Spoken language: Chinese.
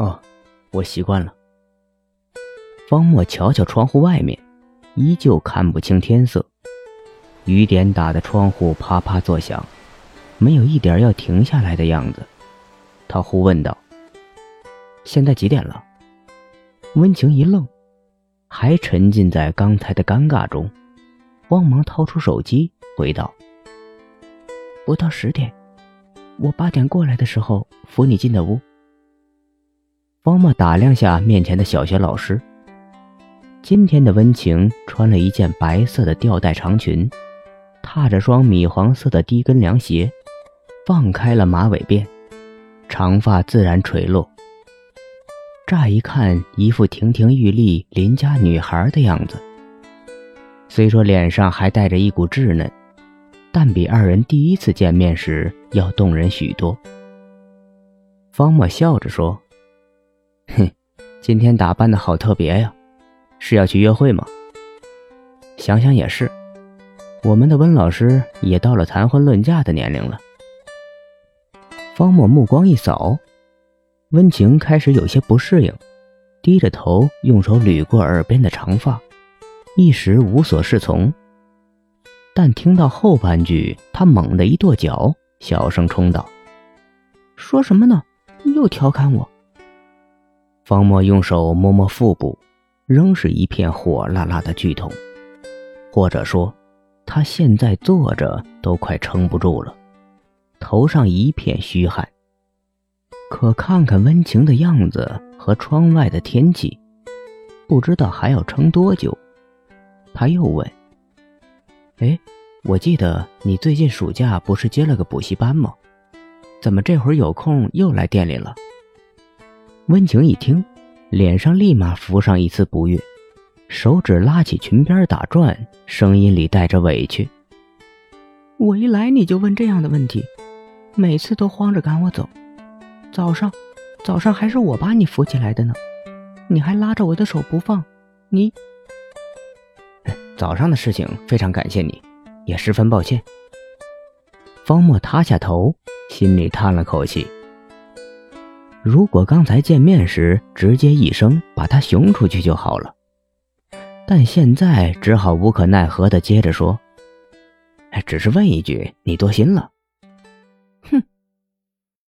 哦，我习惯了。方墨瞧瞧窗户外面，依旧看不清天色，雨点打的窗户啪啪作响，没有一点要停下来的样子。他忽问道：“现在几点了？”温情一愣，还沉浸在刚才的尴尬中，慌忙掏出手机回道：“不到十点，我八点过来的时候扶你进的屋。”方墨打量下面前的小学老师。今天的温情穿了一件白色的吊带长裙，踏着双米黄色的低跟凉鞋，放开了马尾辫，长发自然垂落。乍一看，一副亭亭玉立邻家女孩的样子。虽说脸上还带着一股稚嫩，但比二人第一次见面时要动人许多。方墨笑着说：“哼，今天打扮的好特别呀。”是要去约会吗？想想也是，我们的温老师也到了谈婚论嫁的年龄了。方墨目光一扫，温情开始有些不适应，低着头用手捋过耳边的长发，一时无所适从。但听到后半句，他猛地一跺脚，小声冲道：“说什么呢？又调侃我？”方墨用手摸摸腹部。仍是一片火辣辣的剧痛，或者说，他现在坐着都快撑不住了，头上一片虚汗。可看看温情的样子和窗外的天气，不知道还要撑多久。他又问：“哎，我记得你最近暑假不是接了个补习班吗？怎么这会儿有空又来店里了？”温情一听。脸上立马浮上一丝不悦，手指拉起裙边打转，声音里带着委屈：“我一来你就问这样的问题，每次都慌着赶我走。早上，早上还是我把你扶起来的呢，你还拉着我的手不放。你早上的事情非常感谢你，也十分抱歉。”方墨塌下头，心里叹了口气。如果刚才见面时直接一声把他熊出去就好了，但现在只好无可奈何的接着说：“，只是问一句，你多心了？”哼，